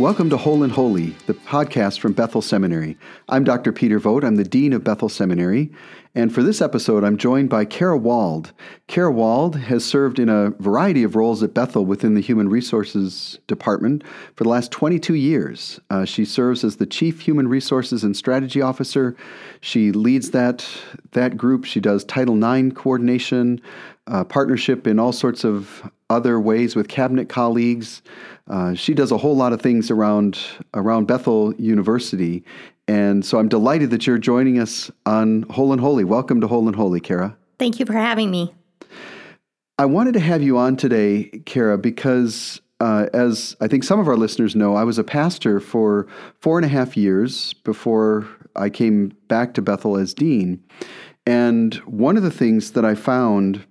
Welcome to Whole and Holy, the podcast from Bethel Seminary. I'm Dr. Peter Vogt. I'm the Dean of Bethel Seminary. And for this episode, I'm joined by Kara Wald. Kara Wald has served in a variety of roles at Bethel within the Human Resources Department for the last 22 years. Uh, she serves as the Chief Human Resources and Strategy Officer. She leads that, that group. She does Title IX coordination, uh, partnership in all sorts of other ways with cabinet colleagues. Uh, she does a whole lot of things around around Bethel University, and so I'm delighted that you're joining us on Whole and Holy. Welcome to Whole and Holy, Kara. Thank you for having me. I wanted to have you on today, Kara, because uh, as I think some of our listeners know, I was a pastor for four and a half years before I came back to Bethel as dean. And one of the things that I found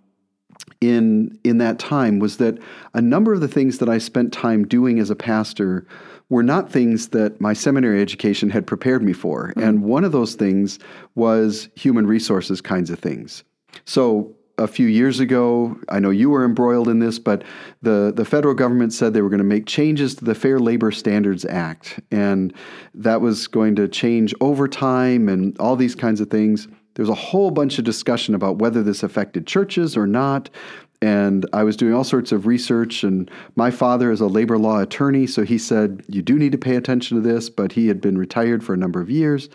in in that time was that a number of the things that I spent time doing as a pastor were not things that my seminary education had prepared me for. Mm-hmm. And one of those things was human resources kinds of things. So a few years ago, I know you were embroiled in this, but the, the federal government said they were going to make changes to the Fair Labor Standards Act. And that was going to change overtime and all these kinds of things. There was a whole bunch of discussion about whether this affected churches or not. And I was doing all sorts of research, and my father is a labor law attorney, so he said, You do need to pay attention to this, but he had been retired for a number of years.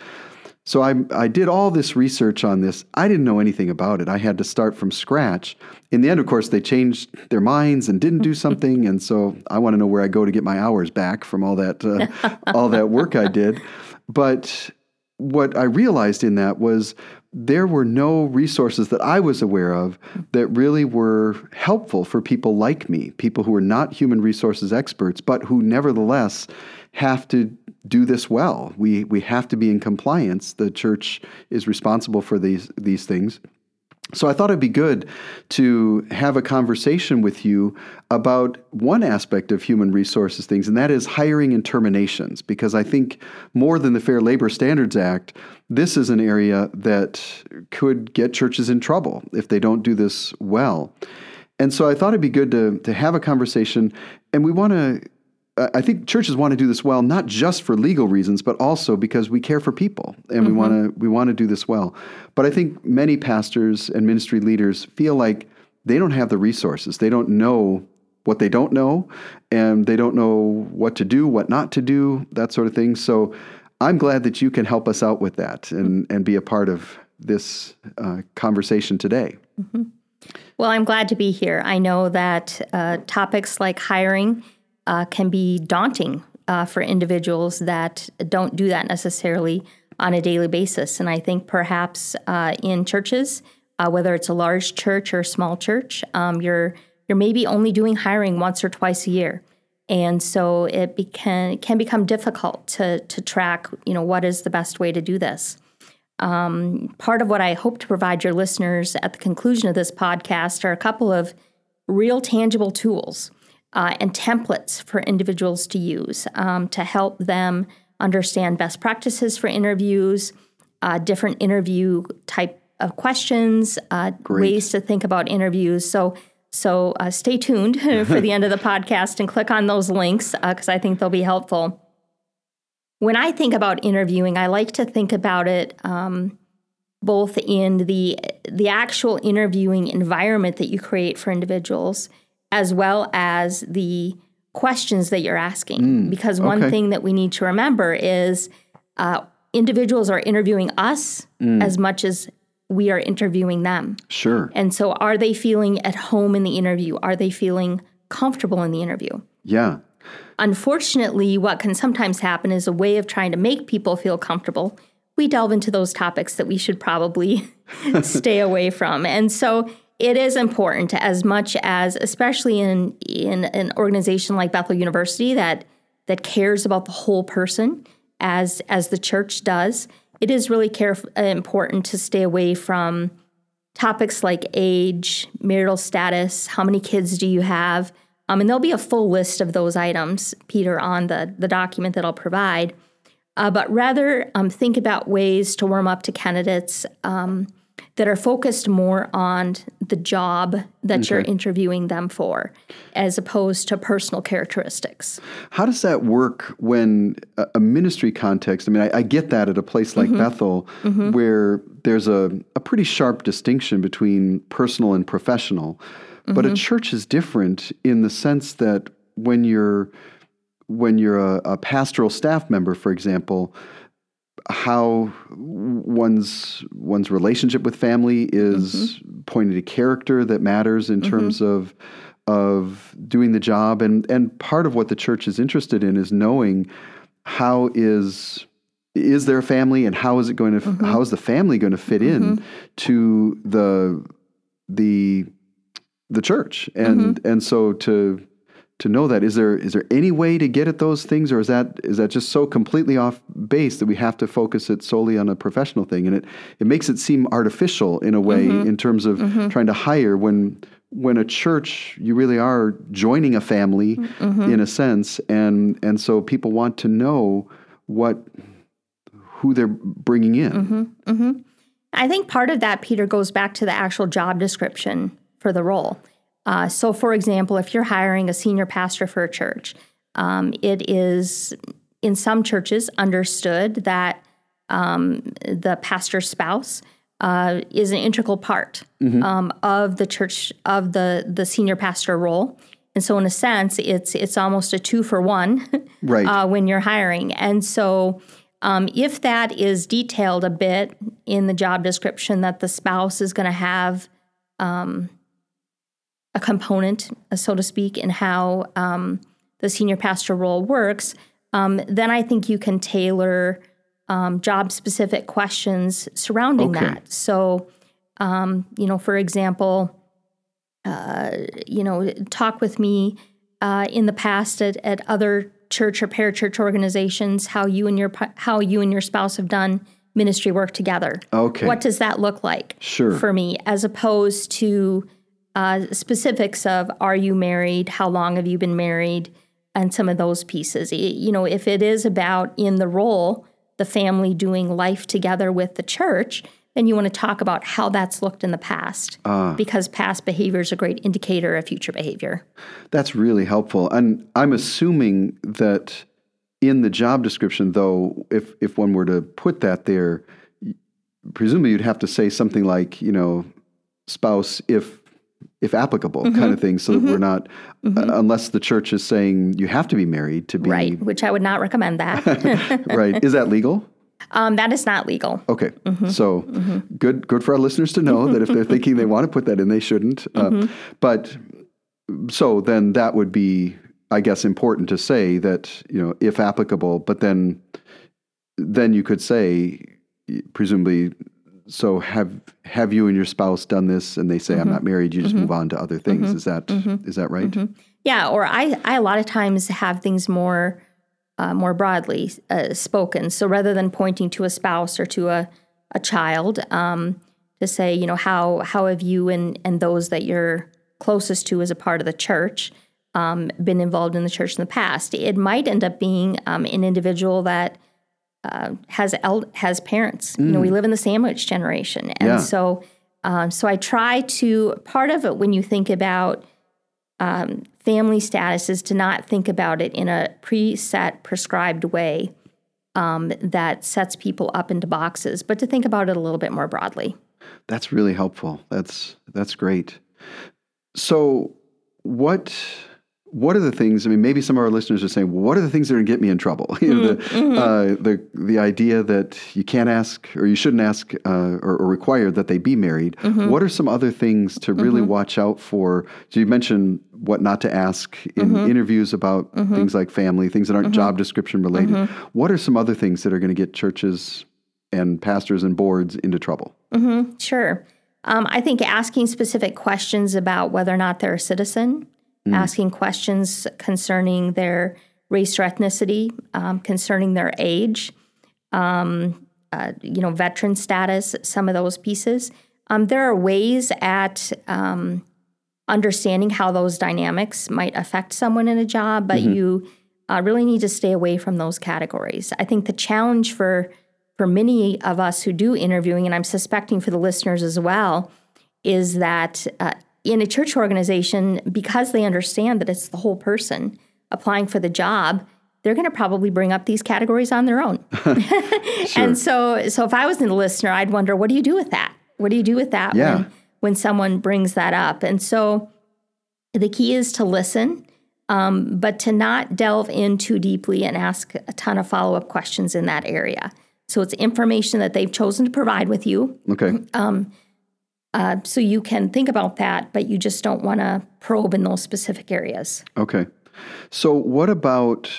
So I, I did all this research on this. I didn't know anything about it. I had to start from scratch. In the end, of course, they changed their minds and didn't do something, and so I want to know where I go to get my hours back from all that uh, all that work I did. But what I realized in that was there were no resources that I was aware of that really were helpful for people like me, people who are not human resources experts, but who nevertheless have to do this well. We, we have to be in compliance. The church is responsible for these, these things. So I thought it'd be good to have a conversation with you about one aspect of human resources things, and that is hiring and terminations. Because I think more than the Fair Labor Standards Act, this is an area that could get churches in trouble if they don't do this well. And so I thought it'd be good to, to have a conversation, and we want to I think churches want to do this well, not just for legal reasons, but also because we care for people and mm-hmm. we want to we want to do this well. But I think many pastors and ministry leaders feel like they don't have the resources. They don't know what they don't know, and they don't know what to do, what not to do, that sort of thing. So I'm glad that you can help us out with that and and be a part of this uh, conversation today. Mm-hmm. Well, I'm glad to be here. I know that uh, topics like hiring uh, can be daunting uh, for individuals that don't do that necessarily on a daily basis. And I think perhaps uh, in churches, uh, whether it's a large church or a small church, um, you're you're maybe only doing hiring once or twice a year, and so it becan, can become difficult to to track. You know what is the best way to do this. Um, part of what I hope to provide your listeners at the conclusion of this podcast are a couple of real tangible tools uh, and templates for individuals to use um, to help them understand best practices for interviews, uh, different interview type of questions, uh, ways to think about interviews. So, so uh, stay tuned for the end of the podcast and click on those links because uh, I think they'll be helpful. When I think about interviewing, I like to think about it um, both in the the actual interviewing environment that you create for individuals as well as the questions that you're asking. Mm, because one okay. thing that we need to remember is uh, individuals are interviewing us mm. as much as we are interviewing them. Sure. And so, are they feeling at home in the interview? Are they feeling comfortable in the interview? Yeah. Unfortunately, what can sometimes happen is a way of trying to make people feel comfortable. We delve into those topics that we should probably stay away from. And so, it is important as much as especially in in an organization like Bethel University that that cares about the whole person as as the church does it is really care, important to stay away from topics like age marital status how many kids do you have? Um, and there'll be a full list of those items peter on the the document that i'll provide. Uh, but rather um, think about ways to warm up to candidates um, that are focused more on the job that okay. you're interviewing them for, as opposed to personal characteristics. How does that work when a ministry context? I mean, I, I get that at a place like mm-hmm. Bethel, mm-hmm. where there's a, a pretty sharp distinction between personal and professional. Mm-hmm. But a mm-hmm. church is different in the sense that when you're when you're a, a pastoral staff member, for example, how one's one's relationship with family is mm-hmm. pointing to character that matters in mm-hmm. terms of of doing the job and and part of what the church is interested in is knowing how is is there a family and how is it going to mm-hmm. how is the family going to fit in mm-hmm. to the the the church and mm-hmm. and so to to know that is there is there any way to get at those things or is that is that just so completely off base that we have to focus it solely on a professional thing and it it makes it seem artificial in a way mm-hmm. in terms of mm-hmm. trying to hire when when a church you really are joining a family mm-hmm. in a sense and and so people want to know what who they're bringing in mm-hmm. Mm-hmm. I think part of that Peter goes back to the actual job description for the role uh, so, for example, if you're hiring a senior pastor for a church, um, it is in some churches understood that um, the pastor's spouse uh, is an integral part mm-hmm. um, of the church of the the senior pastor role. And so, in a sense, it's it's almost a two for one, right? Uh, when you're hiring, and so um, if that is detailed a bit in the job description, that the spouse is going to have um, a component, so to speak, in how um, the senior pastor role works, um, then I think you can tailor um, job specific questions surrounding okay. that. So, um, you know, for example, uh, you know, talk with me uh, in the past at, at other church or parachurch organizations how you and your how you and your spouse have done ministry work together. Okay. What does that look like sure. for me as opposed to uh, specifics of are you married, how long have you been married, and some of those pieces. You know, if it is about in the role, the family doing life together with the church, then you want to talk about how that's looked in the past uh, because past behavior is a great indicator of future behavior. That's really helpful. And I'm assuming that in the job description, though, if, if one were to put that there, presumably you'd have to say something like, you know, spouse, if if applicable, mm-hmm. kind of thing, so mm-hmm. that we're not, mm-hmm. uh, unless the church is saying you have to be married to be. Right, which I would not recommend that. right. Is that legal? Um, that is not legal. Okay, mm-hmm. so mm-hmm. good. Good for our listeners to know that if they're thinking they want to put that in, they shouldn't. Uh, mm-hmm. but so then that would be, I guess, important to say that you know, if applicable. But then, then you could say, presumably, so have have you and your spouse done this and they say mm-hmm. i'm not married you just mm-hmm. move on to other things mm-hmm. is that mm-hmm. is that right mm-hmm. yeah or i i a lot of times have things more uh, more broadly uh, spoken so rather than pointing to a spouse or to a a child um, to say you know how how have you and and those that you're closest to as a part of the church um, been involved in the church in the past it might end up being um, an individual that uh, has el- has parents. Mm. You know, we mm. live in the sandwich generation, and yeah. so um, so I try to part of it when you think about um, family status is to not think about it in a preset, prescribed way um, that sets people up into boxes, but to think about it a little bit more broadly. That's really helpful. That's that's great. So, what what are the things? I mean, maybe some of our listeners are saying, well, "What are the things that are going to get me in trouble?" you know, the, mm-hmm. uh, the the idea that you can't ask or you shouldn't ask uh, or, or, require that they be married. Mm-hmm. What are some other things to really mm-hmm. watch out for? So you mentioned what not to ask in mm-hmm. interviews about mm-hmm. things like family, things that aren't mm-hmm. job description related. What are some other things that are going to get churches and pastors and boards into trouble? Sure. Um, I think asking specific questions about whether or not they're a citizen mm. asking questions concerning their race or ethnicity, um, concerning their age, um, uh, you know, veteran status, some of those pieces. Um, there are ways at um, understanding how those dynamics might affect someone in a job, but mm-hmm. you uh, really need to stay away from those categories. I think the challenge for for many of us who do interviewing, and I'm suspecting for the listeners as well, is that uh, in a church organization, because they understand that it's the whole person applying for the job, they're going to probably bring up these categories on their own. sure. And so, so if I was a listener, I'd wonder, what do you do with that? What do you do with that yeah. when, when someone brings that up? And so, the key is to listen, um, but to not delve in too deeply and ask a ton of follow up questions in that area. So it's information that they've chosen to provide with you. Okay. Um, uh, so you can think about that, but you just don't want to probe in those specific areas. Okay. So what about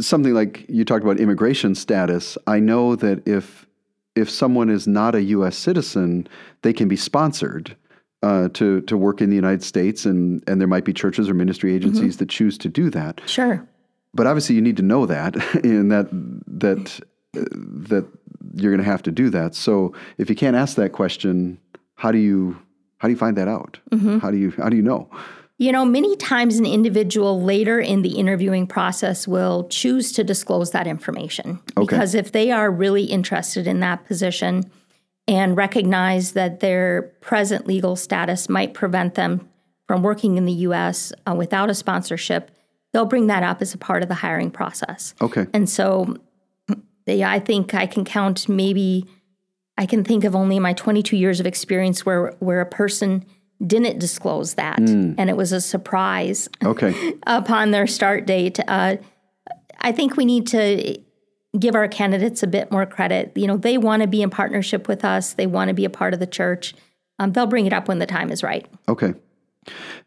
something like you talked about immigration status? I know that if if someone is not a U.S. citizen, they can be sponsored uh, to to work in the United States, and and there might be churches or ministry agencies mm-hmm. that choose to do that. Sure. But obviously, you need to know that, and that that uh, that you're going to have to do that. So if you can't ask that question, how do you how do you find that out? Mm-hmm. How do you how do you know? You know, many times an individual later in the interviewing process will choose to disclose that information okay. because if they are really interested in that position and recognize that their present legal status might prevent them from working in the US uh, without a sponsorship, they'll bring that up as a part of the hiring process. Okay. And so yeah, I think I can count maybe I can think of only my 22 years of experience where where a person didn't disclose that. Mm. and it was a surprise okay. upon their start date. Uh, i think we need to give our candidates a bit more credit. You know they want to be in partnership with us. They want to be a part of the church. Um, they'll bring it up when the time is right. Okay.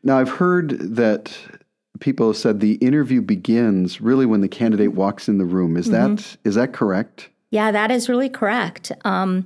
Now i've heard that people have said the interview begins really when the candidate walks in the room. Is mm-hmm. that is that correct? Yeah, that is really correct. Um,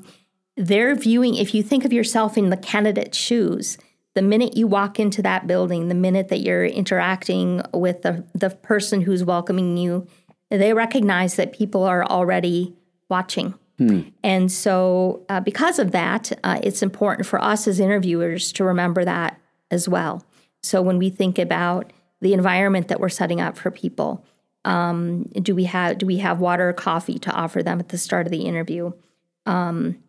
they're viewing. If you think of yourself in the candidate's shoes, the minute you walk into that building, the minute that you're interacting with the the person who's welcoming you, they recognize that people are already watching. Hmm. And so, uh, because of that, uh, it's important for us as interviewers to remember that as well. So, when we think about the environment that we're setting up for people. Um, do we have do we have water or coffee to offer them at the start of the interview? Um,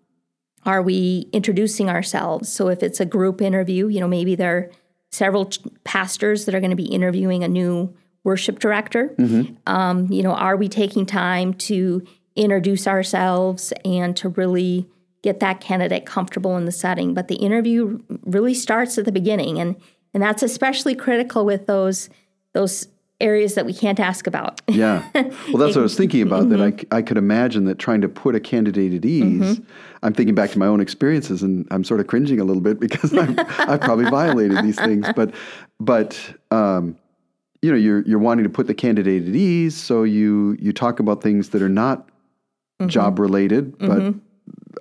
are we introducing ourselves? So if it's a group interview, you know, maybe there are several ch- pastors that are going to be interviewing a new worship director. Mm-hmm. Um, you know, are we taking time to introduce ourselves and to really get that candidate comfortable in the setting? But the interview really starts at the beginning, and and that's especially critical with those those areas that we can't ask about. yeah. Well, that's what I was thinking about. Mm-hmm. That I, I could imagine that trying to put a candidate at ease. Mm-hmm. I'm thinking back to my own experiences, and I'm sort of cringing a little bit because I've, I've probably violated these things. But, but um, you know, you're you're wanting to put the candidate at ease, so you you talk about things that are not mm-hmm. job related, but mm-hmm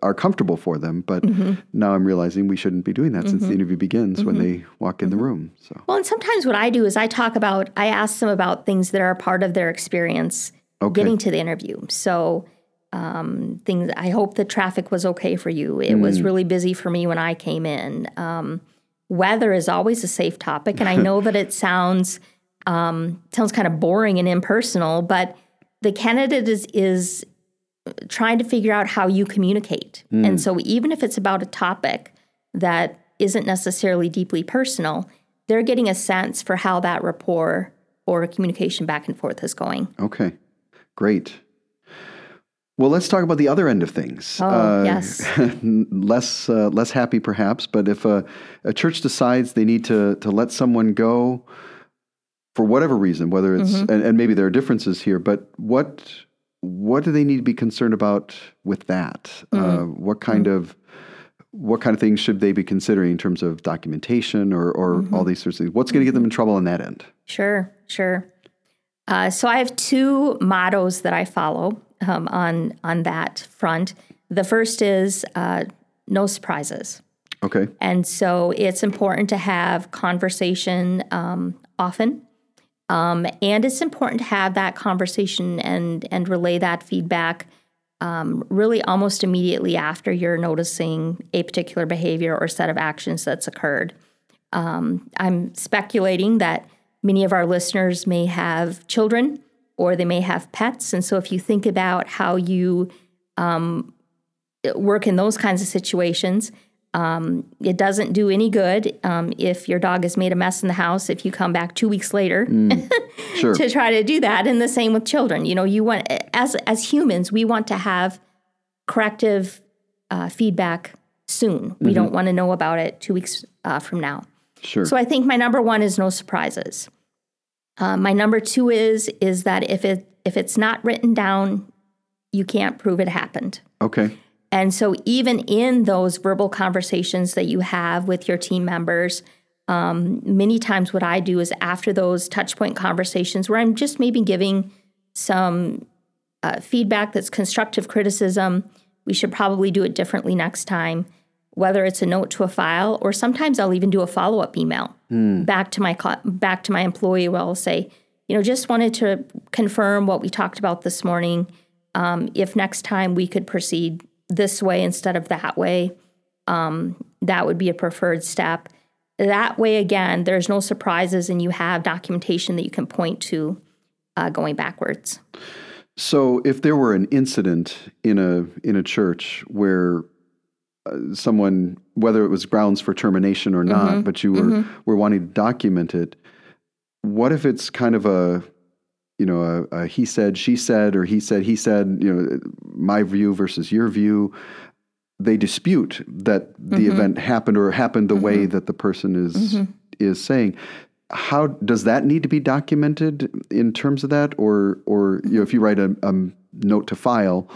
are comfortable for them. But mm-hmm. now I'm realizing we shouldn't be doing that mm-hmm. since the mm-hmm. interview begins mm-hmm. when they walk in the mm-hmm. room. So well, and sometimes what I do is I talk about I ask them about things that are part of their experience okay. getting to the interview. So um, things I hope the traffic was okay for you. It mm. was really busy for me when I came in. Um, weather is always a safe topic, and I know that it sounds um, sounds kind of boring and impersonal, but the candidate is is trying to figure out how you communicate. Mm. And so, even if it's about a topic that isn't necessarily deeply personal, they're getting a sense for how that rapport or communication back and forth is going. Okay, great. Well, let's talk about the other end of things. Oh, uh, yes. less uh, less happy, perhaps, but if a, a, church decides they need to to let someone go for whatever reason, whether it's mm-hmm. and, and maybe there are differences here, but what what do they need to be concerned about with that? Mm. Uh, what kind mm. of what kind of things should they be considering in terms of documentation or, or mm-hmm. all these sorts of things? What's going to get them in trouble on that end? Sure, sure. Uh, so I have two mottos that I follow um, on on that front. The first is uh, no surprises. Okay. And so it's important to have conversation um, often um, and it's important to have that conversation and and relay that feedback um, really almost immediately after you're noticing a particular behavior or set of actions that's occurred. Um, I'm speculating that many of our listeners may have children or they may have pets. And so if you think about how you um, work in those kinds of situations, um, it doesn't do any good um, if your dog has made a mess in the house if you come back two weeks later Mm. Sure. to try to do that. And the same with children. You know, you want as as humans, we want to have corrective uh, feedback soon. We don't want to know about it two weeks uh, from now. sure. So I think my number one is no surprises. Uh, my number two is is that if it if it's not written down, you can't prove it happened. okay. And so, even in those verbal conversations that you have with your team members, um, many times what I do is after those touch point conversations where I'm just maybe giving some uh, feedback that's constructive criticism, we should probably do it differently next time, whether it's a note to a file or sometimes I'll even do a follow up email back to my back to my employee where I'll say, you know, just wanted to confirm what we talked about this morning. Um, if next time we could proceed this way instead of that way, um, that would be a preferred step. That way, again, there's no surprises and you have documentation that you can point to uh, going backwards. So, if there were an incident in a in a church where uh, someone, whether it was grounds for termination or not, but you were were wanting to document it, what if it's kind of a you know a, a he said she said or he said he said you know my view versus your view. They dispute that the mm-hmm. event happened or happened the way mm-hmm. that the person is mm-hmm. is saying. How does that need to be documented in terms of that? Or or you know if you write a, a note to file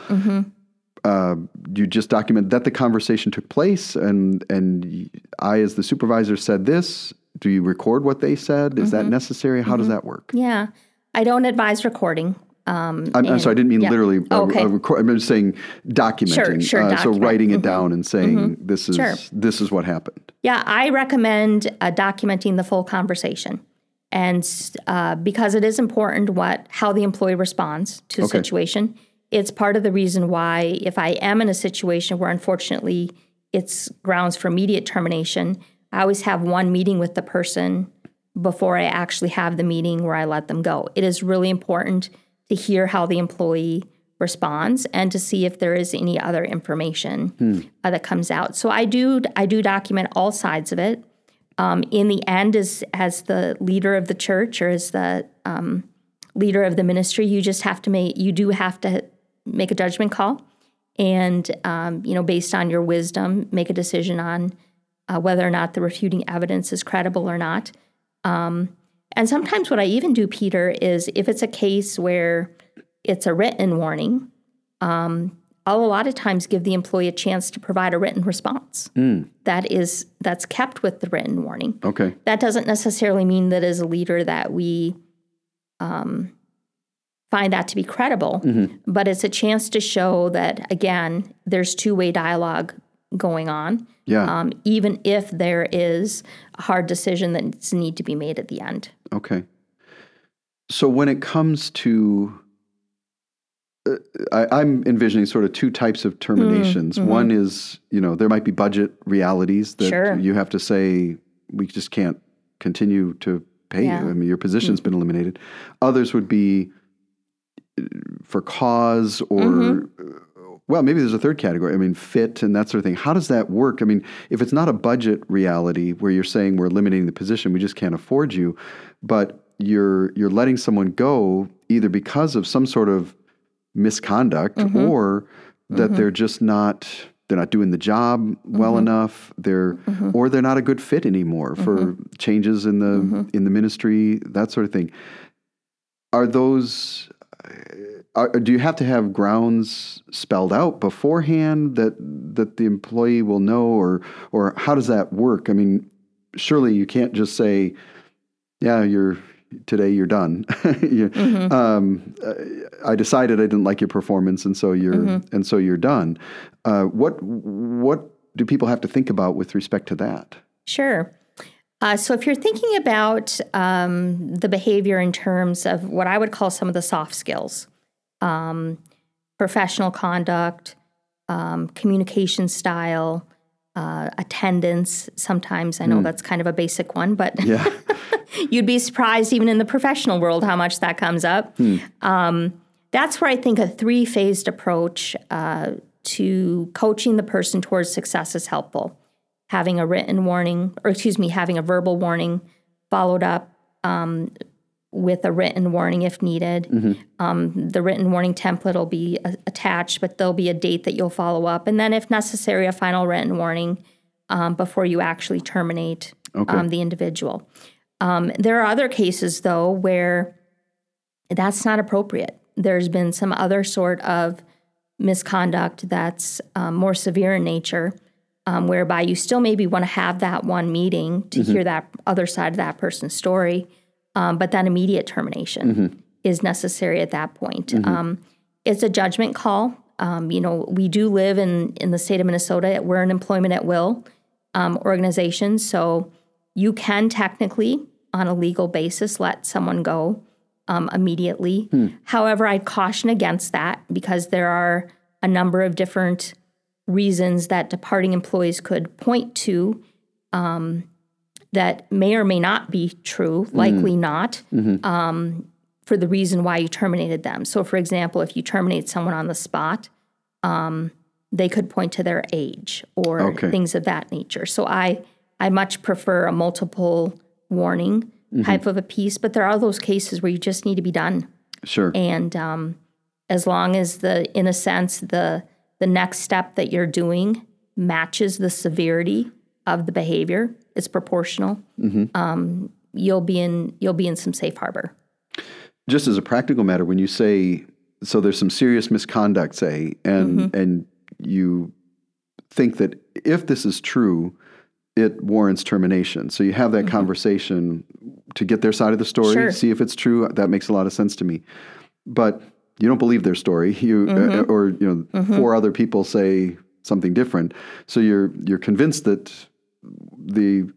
uh, you just document that the conversation took place and and I as the supervisor said this. Do you record what they said? Is that necessary? How does that work? Yeah, I don't advise recording. Um, I'm, I'm sorry, I didn't mean yeah. literally. Uh, Okay. uh, record, I'm just saying documenting. sure, uh, so document. Mm-hmm. writing it down and saying this is Sure. this is what happened. Yeah, I recommend uh, documenting the full conversation, and uh, because it is important what how the employee responds to a Okay. situation. It's part of the reason why if I am in a situation where unfortunately it's grounds for immediate termination, I always have one meeting with the person before I actually have the meeting where I let them go. It is really important to hear how the employee responds and to see if there is any other information uh, that comes out. So I do I do document all sides of it. Um, in the end, as as the leader of the church or as the um, leader of the ministry, you just have to make you do have to make a judgment call, and um, you know based on your wisdom, make a decision on uh, whether or not the refuting evidence is credible or not. Um, and sometimes what I even do, Peter, is if it's a case where it's a written warning, um, I'll a lot of times give the employee a chance to provide a written response that is that's kept with the written warning. Okay. That doesn't necessarily mean that as a leader that we um, find that to be credible, but it's a chance to show that again, there's two way dialogue going on, Yeah. um, even if there is a hard decision that needs need to be made at the end. Okay. So when it comes to, uh, I, I'm envisioning sort of two types of terminations. One is, you know, there might be budget realities that Sure. you have to say we just can't continue to pay Yeah. you. I mean, your position's been eliminated. Others would be uh, for cause or. uh, Well, maybe there's a third category. I mean, fit and that sort of thing. How does that work? I mean, if it's not a budget reality where you're saying we're eliminating the position, we just can't afford you, but you're you're letting someone go either because of some sort of misconduct mm-hmm. or that mm-hmm. they're just not they're not doing the job well mm-hmm. enough they're or they're not a good fit anymore for changes in the in the ministry that sort of thing. Are those are, do you have to have grounds spelled out beforehand that that the employee will know or or how does that work? I mean surely you can't just say yeah you're today you're done. You- um, uh, i decided i didn't like your performance and so you're and so you're done. Uh, what what do people have to think about with respect to that? Sure. Uh, so, if you're thinking about um, the behavior in terms of what I would call some of the soft skills, um, professional conduct, um, communication style, uh, attendance. Sometimes I know Hmm. that's kind of a basic one, but Yeah. you'd be surprised even in the professional world how much that comes up. Um, that's where I think a three phased approach uh, to coaching the person towards success is helpful. Having a written warning, or excuse me, having a verbal warning followed up um, with a written warning if needed. Um, the written warning template will be a- attached, but there'll be a date that you'll follow up. And then, if necessary, a final written warning um, before you actually terminate um, the individual. Um, there are other cases, though, where that's not appropriate. There's been some other sort of misconduct that's um, more severe in nature, um, whereby you still maybe want to have that one meeting to hear that other side of that person's story, um, but then immediate termination is necessary at that point. Um, it's a judgment call. Um, you know, we do live in in the state of Minnesota. We're an employment at will um, organization, so you can technically, on a legal basis, let someone go um, immediately. However, I'd caution against that because there are a number of different reasons that departing employees could point to um, that may or may not be true, likely not, um, for the reason why you terminated them. So, for example, if you terminate someone on the spot, um, they could point to their age or Okay. things of that nature. So, I I much prefer a multiple warning type of a piece, but there are those cases where you just need to be done. Sure. And um, as long as the, in a sense, the the next step that you're doing matches the severity of the behavior, it's proportional. Um, you'll be in you'll be in some safe harbor. just as a practical matter, when you say so, there's some serious misconduct, say, and Mm-hmm. and you think that if this is true, it warrants termination. So you have that conversation to get their side of the story, Mm-hmm. Sure. see if it's true. That makes a lot of sense to me. But you don't believe their story. You Mm-hmm. uh, or you know, four other people say something different. So you're you're convinced that the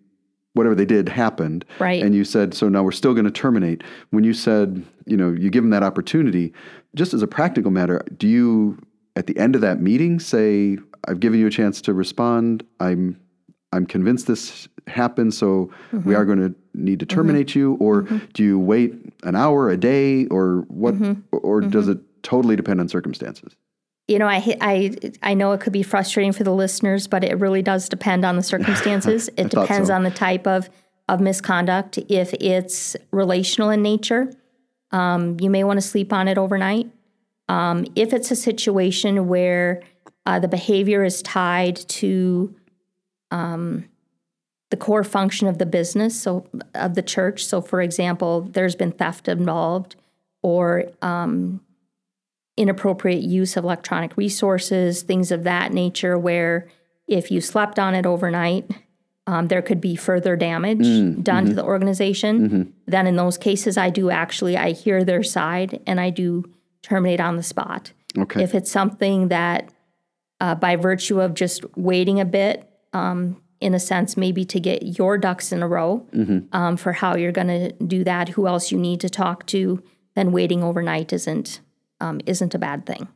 whatever they did happened. Right. And you said, so now we're still going to terminate. When you said, you know, you give them that opportunity, just as a practical matter, do you at the end of that meeting say, I've given you a chance to respond. I'm I'm convinced this happened, so we are going to need to terminate you, or do you wait an hour, a day, or what, or does it totally depend on circumstances? You know, I I I know it could be frustrating for the listeners, but it really does depend on the circumstances. It depends so. on the type of of misconduct. If it's relational in nature, um, you may want to sleep on it overnight. Um, if it's a situation where uh, the behavior is tied to um, the core function of the business, so of the church. So, for example, there's been theft involved, or um, inappropriate use of electronic resources, things of that nature, where if you slept on it overnight, um, there could be further damage done to the organization. Then, in those cases, I do actually I hear their side and I do terminate on the spot. Okay. If it's something that, uh, by virtue of just waiting a bit, um, in a sense, maybe to get your ducks in a row um, for how you're going to do that, who else you need to talk to, then waiting overnight isn't um, isn't a bad thing.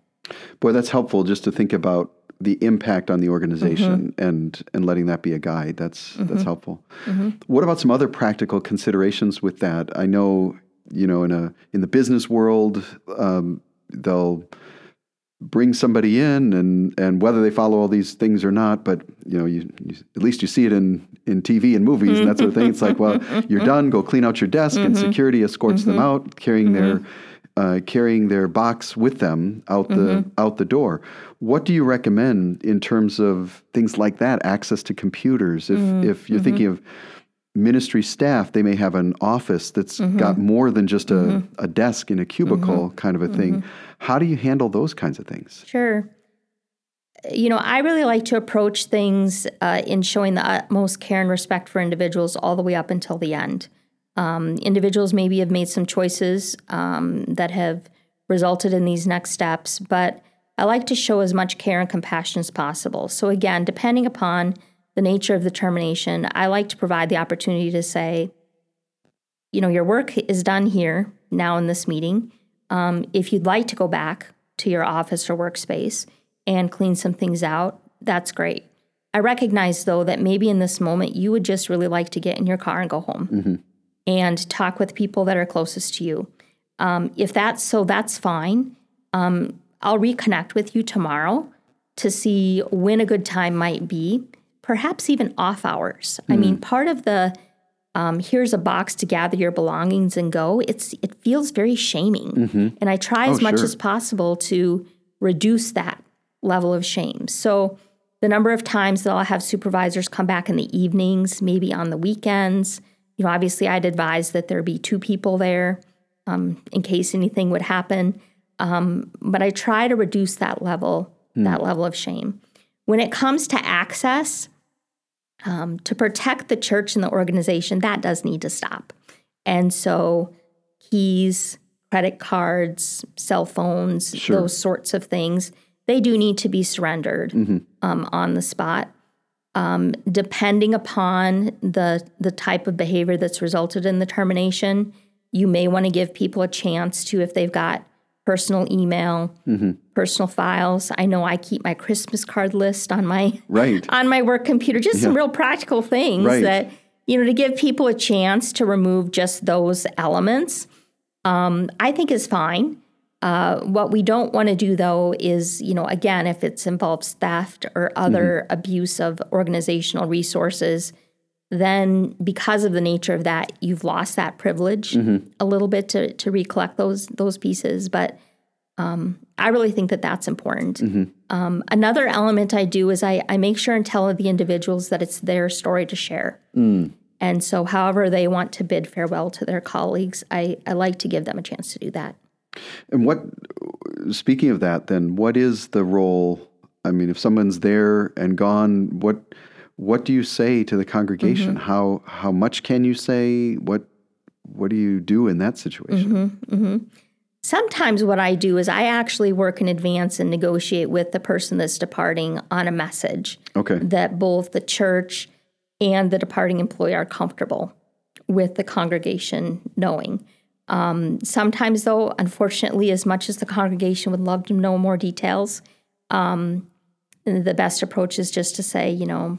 Boy, that's helpful just to think about the impact on the organization and and letting that be a guide. That's that's helpful. What about some other practical considerations with that? I know you know in a in the business world um, they'll bring somebody in and and whether they follow all these things or not, but you know you, you at least you see it in in TV and movies and that sort of thing. It's like, well, you're done. Go clean out your desk, and mm-hmm. security escorts them mm-hmm. out, carrying mm-hmm. their uh, carrying their box with them out the out the door. What do you recommend in terms of things like that? Access to computers. If if you're thinking of ministry staff, they may have an office that's got more than just a, a desk in a cubicle kind of a thing. How do you handle those kinds of things? Sure. You know, I really like to approach things uh, in showing the utmost care and respect for individuals all the way up until the end. Um, individuals maybe have made some choices um, that have resulted in these next steps, but I like to show as much care and compassion as possible. So, again, depending upon the nature of the termination, I like to provide the opportunity to say, you know, your work is done here now in this meeting. Um, if you'd like to go back to your office or workspace and clean some things out, that's great. I recognize though that maybe in this moment you would just really like to get in your car and go home and talk with people that are closest to you. Um, if that's so, that's fine. Um, I'll reconnect with you tomorrow to see when a good time might be, perhaps even off hours. I mean, part of the um, here's a box to gather your belongings and go. It's it feels very shaming, and I try as much sure. as possible to reduce that level of shame. So the number of times that I'll have supervisors come back in the evenings, maybe on the weekends. You know, obviously, I'd advise that there be two people there um, in case anything would happen. Um, but I try to reduce that level, that level of shame. When it comes to access, um, to protect the church and the organization, that does need to stop. And so, keys, credit cards, cell phones, Sure. those sorts of things, they do need to be surrendered um, on the spot. Um, depending upon the the type of behavior that's resulted in the termination, you may want to give people a chance to, if they've got personal email, personal files. I know I keep my Christmas card list on my Right. on my work computer. Just some real practical things Right. that you know to give people a chance to remove just those elements. Um, I think is fine. Uh, what we don't want to do though is, you know, again, if it involves theft or other abuse of organizational resources, then because of the nature of that, you've lost that privilege a little bit to to recollect those those pieces. But um, I really think that that's important. Um, another element I do is I, I make sure and tell the individuals that it's their story to share. And so, however they want to bid farewell to their colleagues, I, I like to give them a chance to do that. And what, speaking of that, then, what is the role? I mean, if someone's there and gone, what what do you say to the congregation? How how much can you say? What what do you do in that situation? Sometimes what I do is I actually work in advance and negotiate with the person that's departing on a message Okay. that both the church and the departing employee are comfortable with the congregation knowing. Um, sometimes, though, unfortunately, as much as the congregation would love to know more details, um, the best approach is just to say, you know,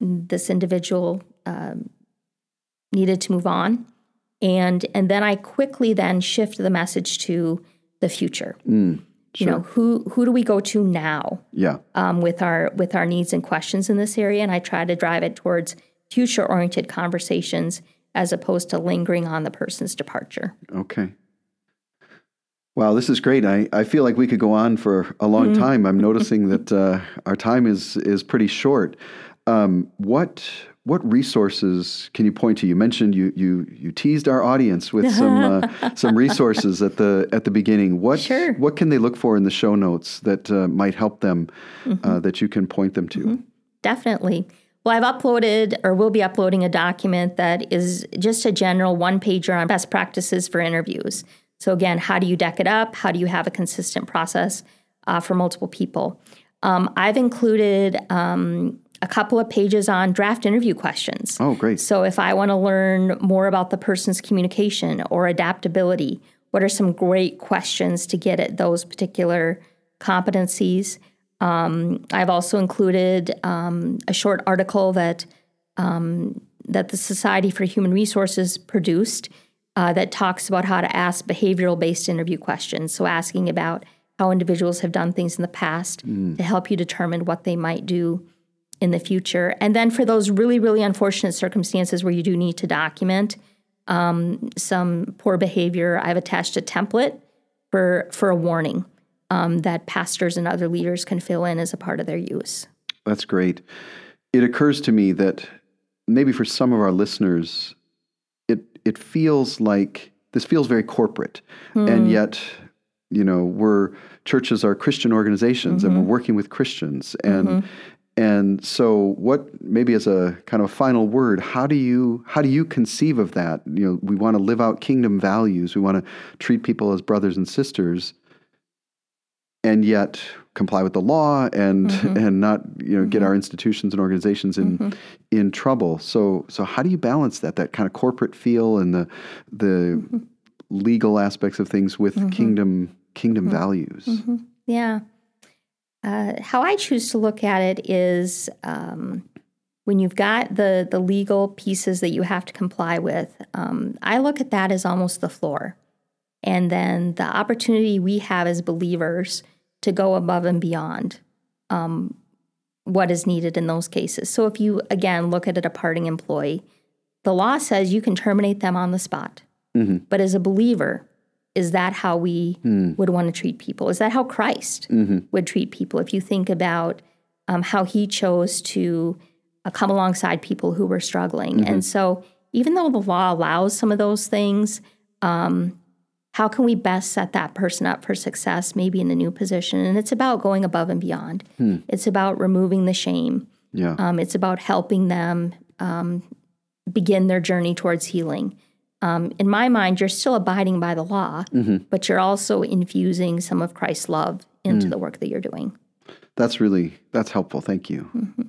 this individual um, needed to move on, and and then I quickly then shift the message to the future. You know, who who do we go to now? Yeah. um, with our with our needs and questions in this area, and I try to drive it towards future oriented conversations as opposed to lingering on the person's departure. Okay. Wow, this is great. I, I feel like we could go on for a long time. I'm noticing that uh, our time is is pretty short. Um, what what resources can you point to? You mentioned you you you teased our audience with some uh, some resources at the at the beginning. What Sure. what can they look for in the show notes that uh, might help them uh, that you can point them to? Definitely. Well, I've uploaded or will be uploading a document that is just a general one pager on best practices for interviews. So, again, how do you deck it up? How do you have a consistent process uh, for multiple people? Um, I've included um, a couple of pages on draft interview questions. Oh, great. So, if I want to learn more about the person's communication or adaptability, what are some great questions to get at those particular competencies? Um, I've also included um, a short article that um, that the Society for Human Resources produced uh, that talks about how to ask behavioral based interview questions. So, asking about how individuals have done things in the past to help you determine what they might do in the future. And then for those really, really unfortunate circumstances where you do need to document um, some poor behavior, I've attached a template for for a warning um, that pastors and other leaders can fill in as a part of their use. That's great. It occurs to me that maybe for some of our listeners, it it feels like this feels very corporate, and yet, you know, we're churches are Christian organizations, and we're working with Christians, and and so what maybe as a kind of final word, how do you how do you conceive of that? You know, we want to live out kingdom values. We want to treat people as brothers and sisters and yet comply with the law and mm-hmm. and not you know get mm-hmm. our institutions and organizations in mm-hmm. in trouble. So so how do you balance that that kind of corporate feel and the the legal aspects of things with kingdom kingdom values? Yeah. Uh, how I choose to look at it is um, when you've got the the legal pieces that you have to comply with. Um, I look at that as almost the floor, and then the opportunity we have as believers to go above and beyond um, what is needed in those cases. So if you again look at a departing employee, the law says you can terminate them on the spot. Mm-hmm. But as a believer, is that how we mm. would want to treat people? Is that how Christ mm-hmm. would treat people? If you think about um, how he chose to uh, come alongside people who were struggling. Mm-hmm. And so, even though the law allows some of those things, um, how can we best set that person up for success, maybe in a new position? And it's about going above and beyond. Hmm. It's about removing the shame. Yeah. Um, it's about helping them um, begin their journey towards healing um, in my mind, you're still abiding by the law, mm-hmm. but you're also infusing some of Christ's love into mm. the work that you're doing. That's really that's helpful. Thank you. Mm-hmm.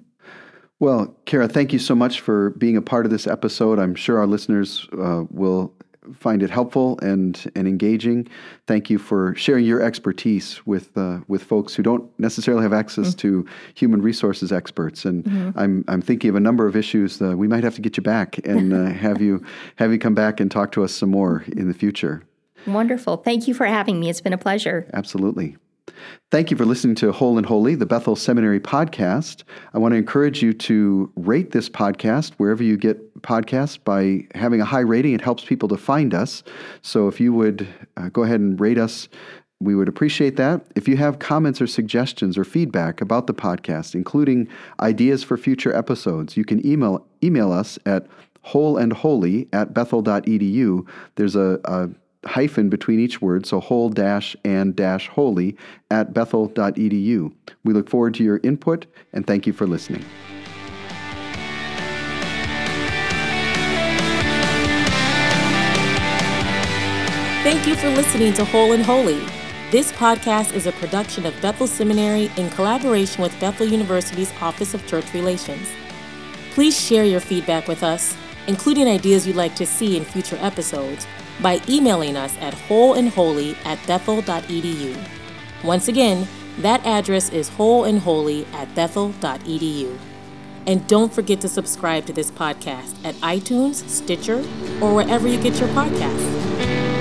Well, Kara, thank you so much for being a part of this episode. I'm sure our listeners uh, will find it helpful and and engaging. Thank you for sharing your expertise with uh, with folks who don't necessarily have access mm-hmm. to human resources experts. And mm-hmm. I'm I'm thinking of a number of issues. that we might have to get you back and uh, have you have you come back and talk to us some more in the future. Wonderful. Thank you for having me. It's been a pleasure. Absolutely. Thank you for listening to Whole and Holy, the Bethel Seminary podcast. I want to encourage you to rate this podcast wherever you get podcasts by having a high rating. It helps people to find us. So if you would uh, go ahead and rate us, we would appreciate that. If you have comments or suggestions or feedback about the podcast, including ideas for future episodes, you can email email us at wholeandholy at bethel.edu. There's a, a hyphen between each word, so whole dash and dash holy at bethel.edu. We look forward to your input and thank you for listening. Thank you for listening to Whole and Holy. This podcast is a production of Bethel Seminary in collaboration with Bethel University's Office of Church Relations. Please share your feedback with us, including ideas you'd like to see in future episodes by emailing us at wholeandholy at bethel.edu. Once again, that address is wholeandholy at bethel.edu. And don't forget to subscribe to this podcast at iTunes, Stitcher, or wherever you get your podcasts.